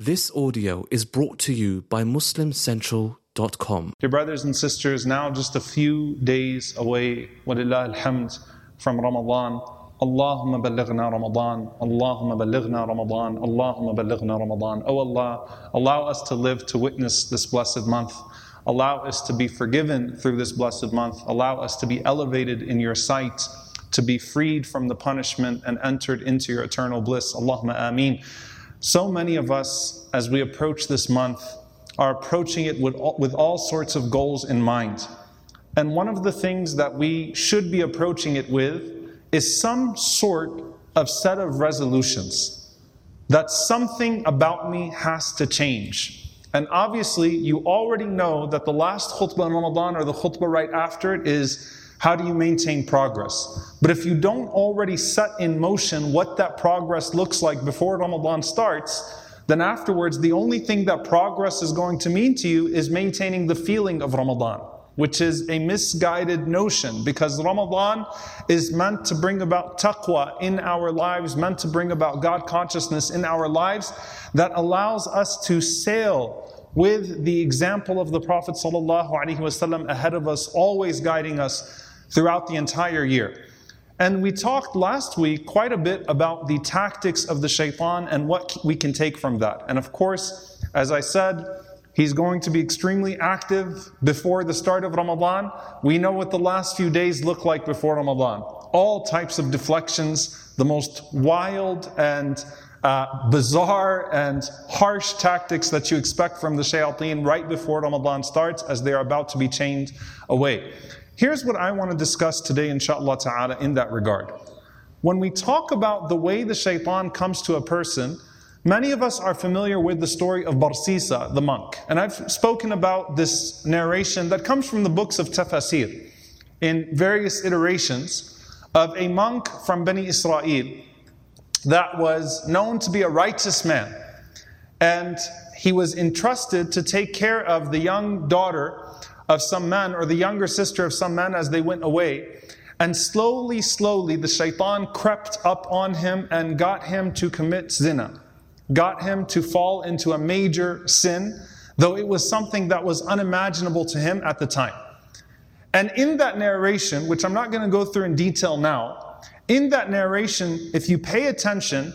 This audio is brought to you by MuslimCentral.com. Dear brothers and sisters, now just a few days away, walillah alhamd, from Ramadan. Allahumma ballighna Ramadan, Allahumma ballighna Ramadan, Allahumma ballighna Ramadan. Oh Allah, allow us to live to witness this blessed month. Allow us to be forgiven through this blessed month. Allow us to be elevated in your sight, to be freed from the punishment and entered into your eternal bliss. Allahumma ameen. So many of us, as we approach this month, are approaching it with all, with all sorts of goals in mind. And one of the things that we should be approaching it with is some sort of set of resolutions that something about me has to change. And obviously, you already know that the last khutbah in Ramadan or the khutbah right after it is how do you maintain progress? But if you don't already set in motion what that progress looks like before Ramadan starts, then afterwards, the only thing that progress is going to mean to you is maintaining the feeling of Ramadan, which is a misguided notion because Ramadan is meant to bring about taqwa in our lives, meant to bring about God consciousness in our lives that allows us to sail with the example of the Prophet ﷺ ahead of us, always guiding us throughout the entire year. And we talked last week quite a bit about the tactics of the shaitan and what we can take from that. And of course, as I said, he's going to be extremely active before the start of Ramadan. We know what the last few days look like before Ramadan. All types of deflections, the most wild and uh, bizarre and harsh tactics that you expect from the shayateen right before Ramadan starts as they are about to be chained away. Here's what I want to discuss today, inshallah ta'ala, in that regard. When we talk about the way the shaitan comes to a person, many of us are familiar with the story of Barsisa, the monk. And I've spoken about this narration that comes from the books of tafsir in various iterations of a monk from Bani Israel that was known to be a righteous man. And he was entrusted to take care of the young daughter of some man or the younger sister of some man as they went away. And slowly, slowly, the shaitan crept up on him and got him to commit zina, got him to fall into a major sin, though it was something that was unimaginable to him at the time. And in that narration, which I'm not going to go through in detail now, in that narration, if you pay attention,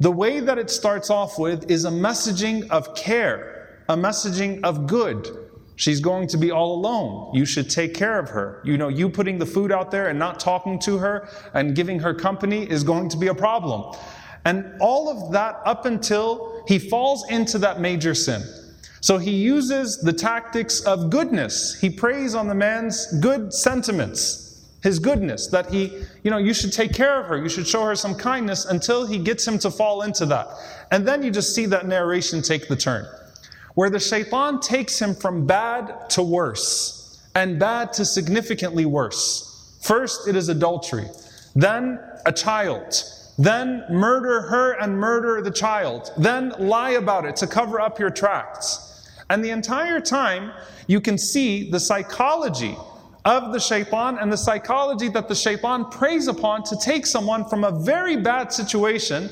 the way that it starts off with is a messaging of care, a messaging of good, She's going to be all alone. You should take care of her. You know, you putting the food out there and not talking to her and giving her company is going to be a problem. And all of that up until he falls into that major sin. So he uses the tactics of goodness. He preys on the man's good sentiments, his goodness, that he, you know, you should take care of her, you should show her some kindness until he gets him to fall into that. And then you just see that narration take the turn where the shaitan takes him from bad to worse, and bad to significantly worse. First, it is adultery, then a child, then murder her and murder the child, then lie about it to cover up your tracts. And the entire time, you can see the psychology of the shaitan and the psychology that the shaitan preys upon to take someone from a very bad situation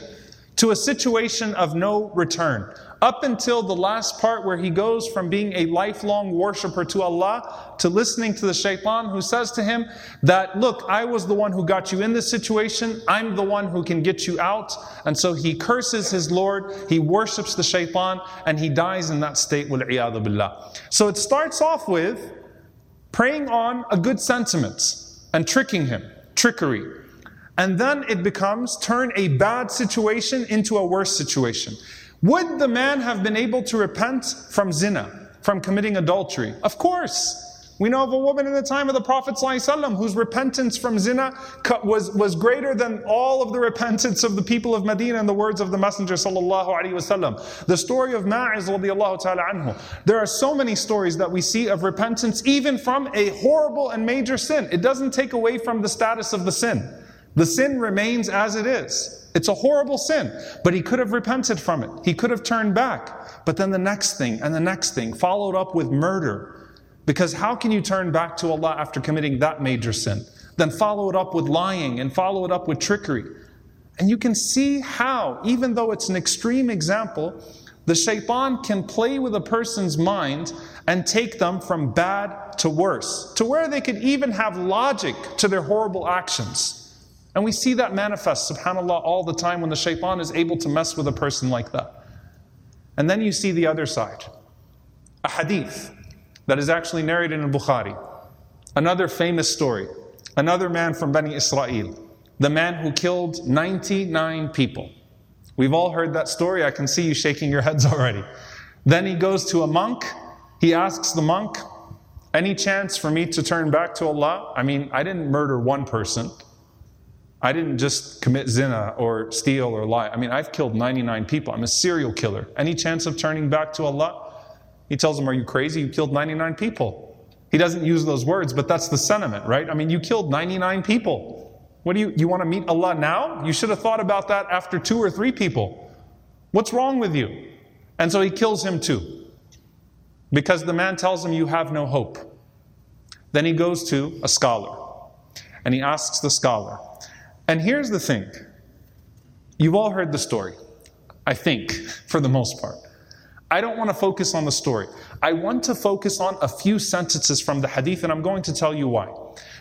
to a situation of no return, up until the last part where he goes from being a lifelong worshiper to Allah to listening to the shaitan who says to him that, look, I was the one who got you in this situation. I'm the one who can get you out. And so he curses his Lord. He worships the shaitan and he dies in that state. So it starts off with preying on a good sentiment and tricking him, trickery. And then it becomes turn a bad situation into a worse situation. Would the man have been able to repent from zina, from committing adultery? Of course. We know of a woman in the time of the Prophet ﷺ whose repentance from zina was, was greater than all of the repentance of the people of Medina in the words of the Messenger ﷺ. The story of Ma'iz. There are so many stories that we see of repentance even from a horrible and major sin. It doesn't take away from the status of the sin. The sin remains as it is. It's a horrible sin, but he could have repented from it. He could have turned back. But then the next thing and the next thing followed up with murder. Because how can you turn back to Allah after committing that major sin? Then follow it up with lying and follow it up with trickery. And you can see how, even though it's an extreme example, the shaitan can play with a person's mind and take them from bad to worse, to where they could even have logic to their horrible actions. And we see that manifest, subhanAllah, all the time when the shaitan is able to mess with a person like that. And then you see the other side a hadith that is actually narrated in Bukhari. Another famous story. Another man from Bani Israel, the man who killed 99 people. We've all heard that story. I can see you shaking your heads already. Then he goes to a monk. He asks the monk, Any chance for me to turn back to Allah? I mean, I didn't murder one person. I didn't just commit zina or steal or lie. I mean, I've killed 99 people. I'm a serial killer. Any chance of turning back to Allah? He tells him, Are you crazy? You killed 99 people. He doesn't use those words, but that's the sentiment, right? I mean, you killed 99 people. What do you, you want to meet Allah now? You should have thought about that after two or three people. What's wrong with you? And so he kills him too. Because the man tells him, You have no hope. Then he goes to a scholar and he asks the scholar. And here's the thing you've all heard the story, I think, for the most part. I don't want to focus on the story. I want to focus on a few sentences from the hadith, and I'm going to tell you why.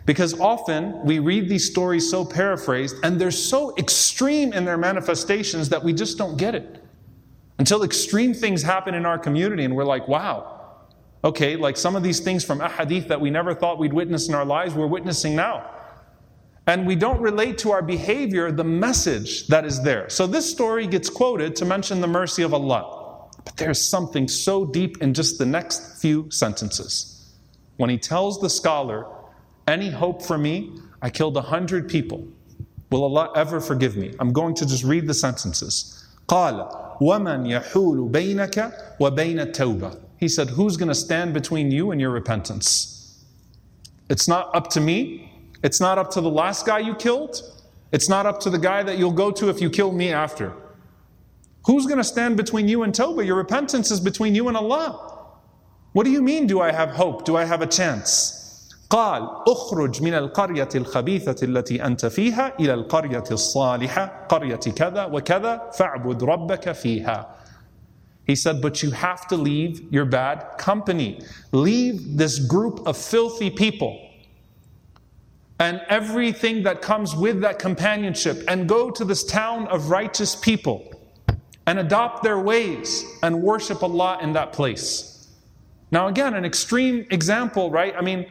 Because often we read these stories so paraphrased, and they're so extreme in their manifestations that we just don't get it. Until extreme things happen in our community, and we're like, wow, okay, like some of these things from a hadith that we never thought we'd witness in our lives, we're witnessing now And we don't relate to our behavior the message that is there. So this story gets quoted to mention the mercy of Allah. But there's something so deep in just the next few sentences. When he tells the scholar, Any hope for me? I killed a hundred people. Will Allah ever forgive me? I'm going to just read the sentences. قال ومن يحول بينك وبين التوبة He said, Who's going to stand between you and your repentance? It's not up to me. It's not up to the last guy you killed. It's not up to the guy that you'll go to if you kill me after. Who's going to stand between you and Tawbah? Your repentance is between you and Allah. What do you mean, do I have hope? Do I have a chance? قال اخرج من القرية الخبيثة التي أنت فيها إلى القرية الصالحة قرية كذا وكذا فاعبد ربك فيها He said, but you have to leave your bad company. Leave this group of filthy people and everything that comes with that companionship and go to this town of righteous people and adopt their ways and worship Allah in that place. Now, again, an extreme example, right? I mean,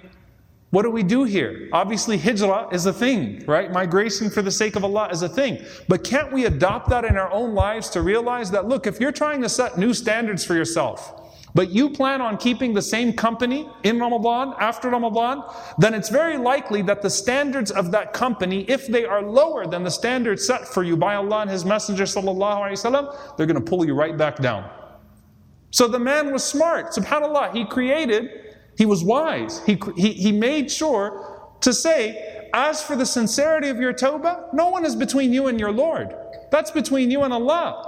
what do we do here? Obviously, hijrah is a thing, right? Migration for the sake of Allah is a thing. But can't we adopt that in our own lives to realize that, look, if you're trying to set new standards for yourself, but you plan on keeping the same company in Ramadan, after Ramadan, then it's very likely that the standards of that company, if they are lower than the standards set for you by Allah and His Messenger, وسلم, they're going to pull you right back down. So the man was smart. SubhanAllah, he created, he was wise. He, he, he made sure to say, as for the sincerity of your tawbah, no one is between you and your Lord. That's between you and Allah.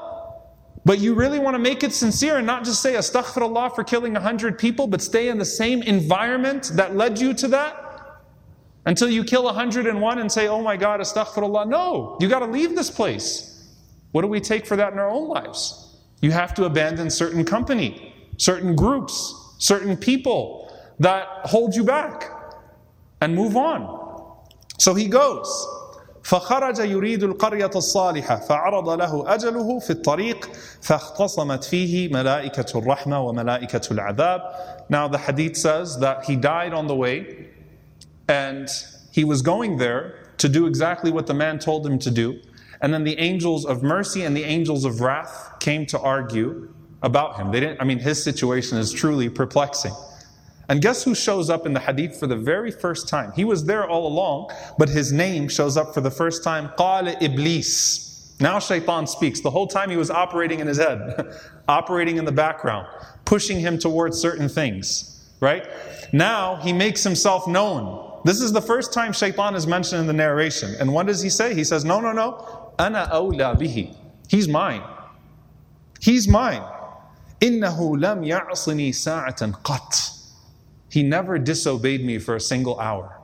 But you really want to make it sincere and not just say astaghfirullah for killing a hundred people, but stay in the same environment that led you to that? Until you kill a hundred and one and say, oh my God, astaghfirullah. No, you got to leave this place. What do we take for that in our own lives? You have to abandon certain company, certain groups, certain people that hold you back and move on. So he goes. فخرج يريد القرية الصالحة فعرض له أجله في الطريق فاختصمت فيه ملائكة الرحمة وملائكة العذاب Now the hadith says that he died on the way and he was going there to do exactly what the man told him to do and then the angels of mercy and the angels of wrath came to argue about him. They didn't I mean his situation is truly perplexing. And guess who shows up in the hadith for the very first time? He was there all along, but his name shows up for the first time. Qala Iblis. Now shaitan speaks. The whole time he was operating in his head, operating in the background, pushing him towards certain things, right? Now he makes himself known. This is the first time shaitan is mentioned in the narration. And what does he say? He says, No, no, no. Ana awla bihi. He's mine. He's mine. إنَّهُ لَمْ يَعْصُنِي سَاعَةً قَطْ he never disobeyed me for a single hour.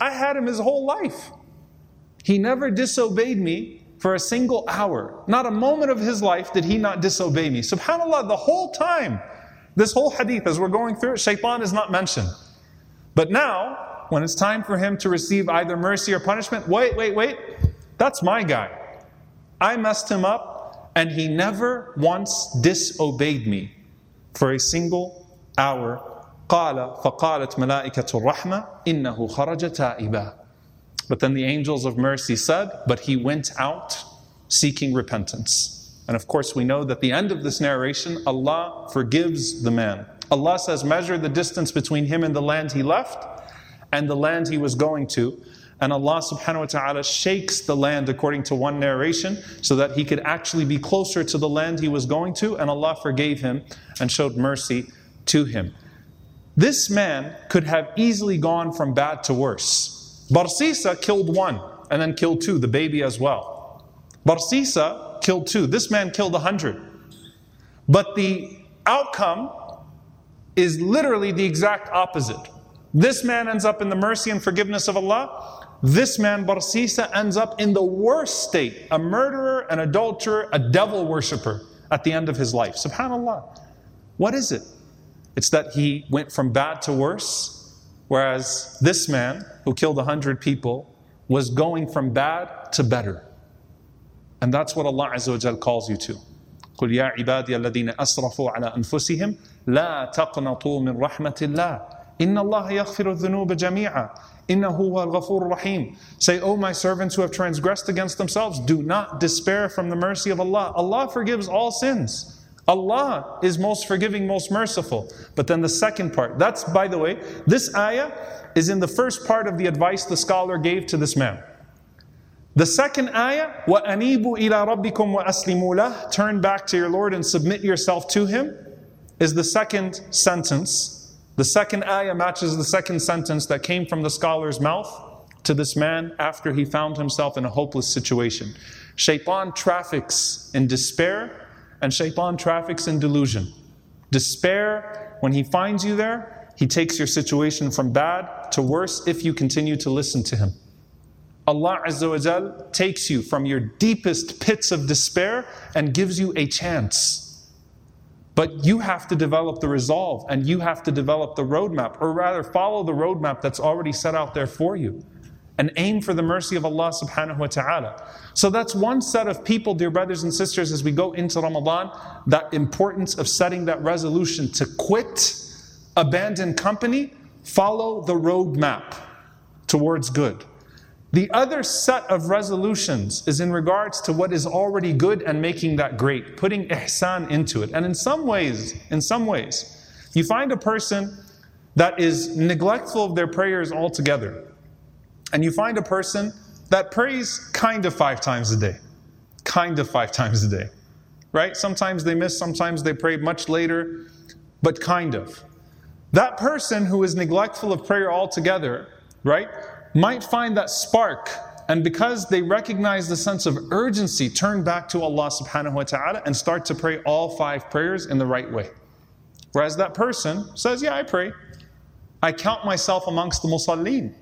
I had him his whole life. He never disobeyed me for a single hour. Not a moment of his life did he not disobey me. SubhanAllah, the whole time, this whole hadith, as we're going through it, shaitan is not mentioned. But now, when it's time for him to receive either mercy or punishment, wait, wait, wait, that's my guy. I messed him up, and he never once disobeyed me for a single hour. قال فقالت ملائكة الرحمة إنه خرج تائبا But then the angels of mercy said, But he went out seeking repentance. And of course, we know that the end of this narration, Allah forgives the man. Allah says, Measure the distance between him and the land he left and the land he was going to. And Allah subhanahu wa ta'ala shakes the land according to one narration so that he could actually be closer to the land he was going to, and Allah forgave him and showed mercy to him. This man could have easily gone from bad to worse. Barsisa killed one and then killed two, the baby as well. Barsisa killed two. This man killed a hundred. But the outcome is literally the exact opposite. This man ends up in the mercy and forgiveness of Allah. This man, Barsisa, ends up in the worst state a murderer, an adulterer, a devil worshiper at the end of his life. SubhanAllah. What is it? It's that he went from bad to worse, whereas this man who killed a hundred people was going from bad to better. And that's what Allah Azza wa Jal calls you to. قل يا عبادي الذين أسرفوا على أنفسهم لا تقنطوا من رحمة الله إن الله يغفر الذنوب جميعا إنه هو الغفور الرحيم Say, O my servants who have transgressed against themselves, do not despair from the mercy of Allah. Allah forgives all sins. Allah is most forgiving, most merciful. But then the second part, that's by the way, this ayah is in the first part of the advice the scholar gave to this man. The second ayah, وَأَنِيبُوا إِلَىٰ رَبِّكُمْ وَأَسْلِمُوا لَهُ Turn back to your Lord and submit yourself to Him, is the second sentence the second ayah matches the second sentence that came from the scholar's mouth to this man after he found himself in a hopeless situation. Shaitan traffics in despair, and shaitan traffics in delusion. Despair, when he finds you there, he takes your situation from bad to worse if you continue to listen to him. Allah Azza wa Jal takes you from your deepest pits of despair and gives you a chance but you have to develop the resolve and you have to develop the roadmap, or rather, follow the roadmap that's already set out there for you and aim for the mercy of Allah subhanahu wa ta'ala. So that's one set of people, dear brothers and sisters, as we go into Ramadan, that importance of setting that resolution to quit, abandon company, follow the roadmap towards good. The other set of resolutions is in regards to what is already good and making that great, putting ihsan into it. And in some ways, in some ways, you find a person that is neglectful of their prayers altogether. And you find a person that prays kind of five times a day. Kind of five times a day. Right? Sometimes they miss, sometimes they pray much later, but kind of. That person who is neglectful of prayer altogether, right? might find that spark and because they recognize the sense of urgency, turn back to Allah subhanahu wa ta'ala and start to pray all five prayers in the right way. Whereas that person says, Yeah, I pray. I count myself amongst the musallin.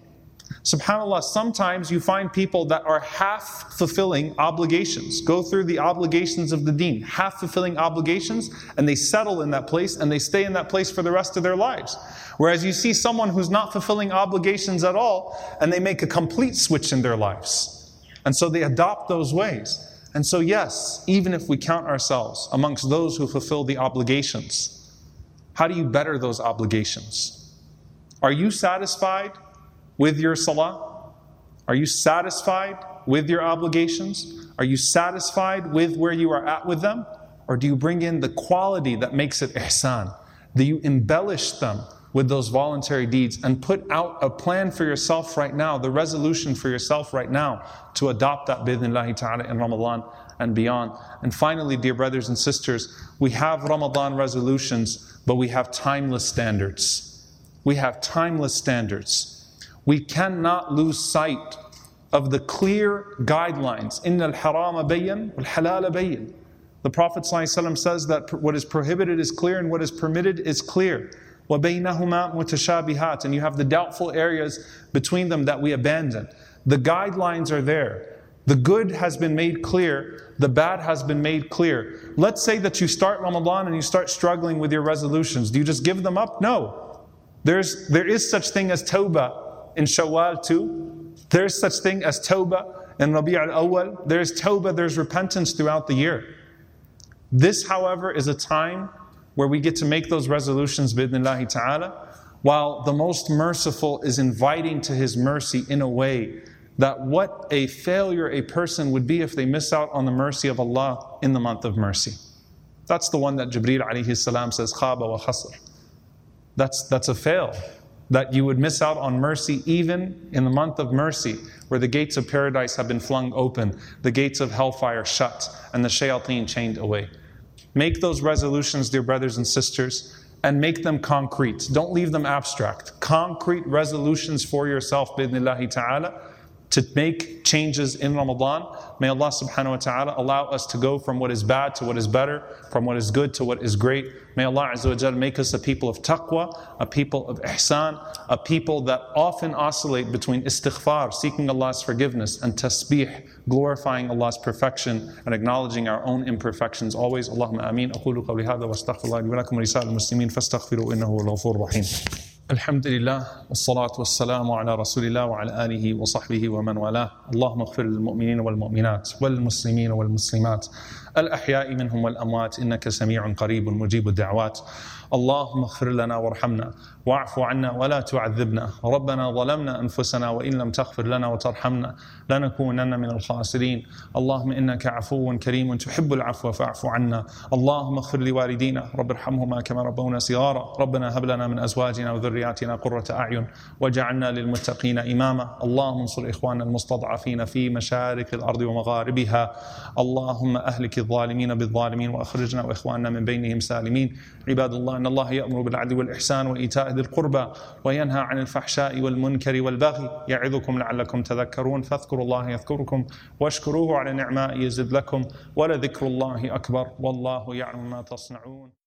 SubhanAllah, sometimes you find people that are half fulfilling obligations, go through the obligations of the deen, half fulfilling obligations, and they settle in that place and they stay in that place for the rest of their lives. Whereas you see someone who's not fulfilling obligations at all and they make a complete switch in their lives. And so they adopt those ways. And so, yes, even if we count ourselves amongst those who fulfill the obligations, how do you better those obligations? Are you satisfied with your salah? Are you satisfied with your obligations? Are you satisfied with where you are at with them? Or do you bring in the quality that makes it ihsan? Do you embellish them with those voluntary deeds and put out a plan for yourself right now, the resolution for yourself right now to adopt that bidnillahi ta'ala in Ramadan and beyond. And finally, dear brothers and sisters, we have Ramadan resolutions, but we have timeless standards. We have timeless standards We cannot lose sight of the clear guidelines. Inna al-harama bayyan wal-halala bayyan. The Prophet ﷺ says that what is prohibited is clear and what is permitted is clear. وَبَيْنَهُمَا مُتَشَابِهَاتٍ And you have the doubtful areas between them that we abandon. The guidelines are there. The good has been made clear, the bad has been made clear. Let's say that you start Ramadan and you start struggling with your resolutions. Do you just give them up? No. There's, there is such thing as tawbah in Shawwal too. There is such thing as tawbah in Rabi' al-Awwal. There's tawbah, there's repentance throughout the year. This, however, is a time where we get to make those resolutions, bidnillahi ta'ala, while the most merciful is inviting to his mercy in a way that what a failure a person would be if they miss out on the mercy of Allah in the month of mercy. That's the one that Jibreel alayhi salam says, khaba wa khasr. That's, that's a fail. That you would miss out on mercy even in the month of mercy, where the gates of paradise have been flung open, the gates of hellfire shut, and the shayateen chained away. Make those resolutions, dear brothers and sisters, and make them concrete. Don't leave them abstract. Concrete resolutions for yourself, bidnillahi ta'ala, to make changes in Ramadan. May Allah subhanahu wa ta'ala allow us to go from what is bad to what is better, from what is good to what is great. May Allah Azza wa Jal make us a people of taqwa, a people of ihsan, a people that often oscillate between istighfar, seeking Allah's forgiveness, and tasbih, glorifying Allah's perfection and acknowledging our own imperfections always. Allahumma ameen. أقول قولي هذا واستغفر الله لي ولكم ولسائر المسلمين فاستغفروا إنه هو الغفور الرحيم. الحمد لله والصلاة والسلام على رسول الله وعلى آله وصحبه ومن والاه اللهم اغفر للمؤمنين والمؤمنات والمسلمين والمسلمات الأحياء منهم والأموات إنك سميع قريب مجيب الدعوات. اللهم اغفر لنا وارحمنا واعف عنا ولا تعذبنا. ربنا ظلمنا أنفسنا وإن لم تغفر لنا وترحمنا لنكونن من الخاسرين. اللهم إنك عفو كريم تحب العفو فاعف عنا. اللهم اغفر لوالدينا رب ارحمهما كما ربونا صغارا. ربنا هب لنا من أزواجنا وذرياتنا قرة أعين واجعلنا للمتقين إماما. اللهم انصر إخواننا المستضعفين في مشارق الأرض ومغاربها. اللهم أهلك الظالمين بالظالمين وأخرجنا وإخواننا من بينهم سالمين. عباد الله أن الله يأمر بالعدل والإحسان وإيتاء ذي القربى وينهى عن الفحشاء والمنكر والبغي يعظكم لعلكم تذكرون. فاذكروا الله يذكركم واشكروه على نعمائه يزد لكم ولذكر الله أكبر. والله يعلم ما تصنعون.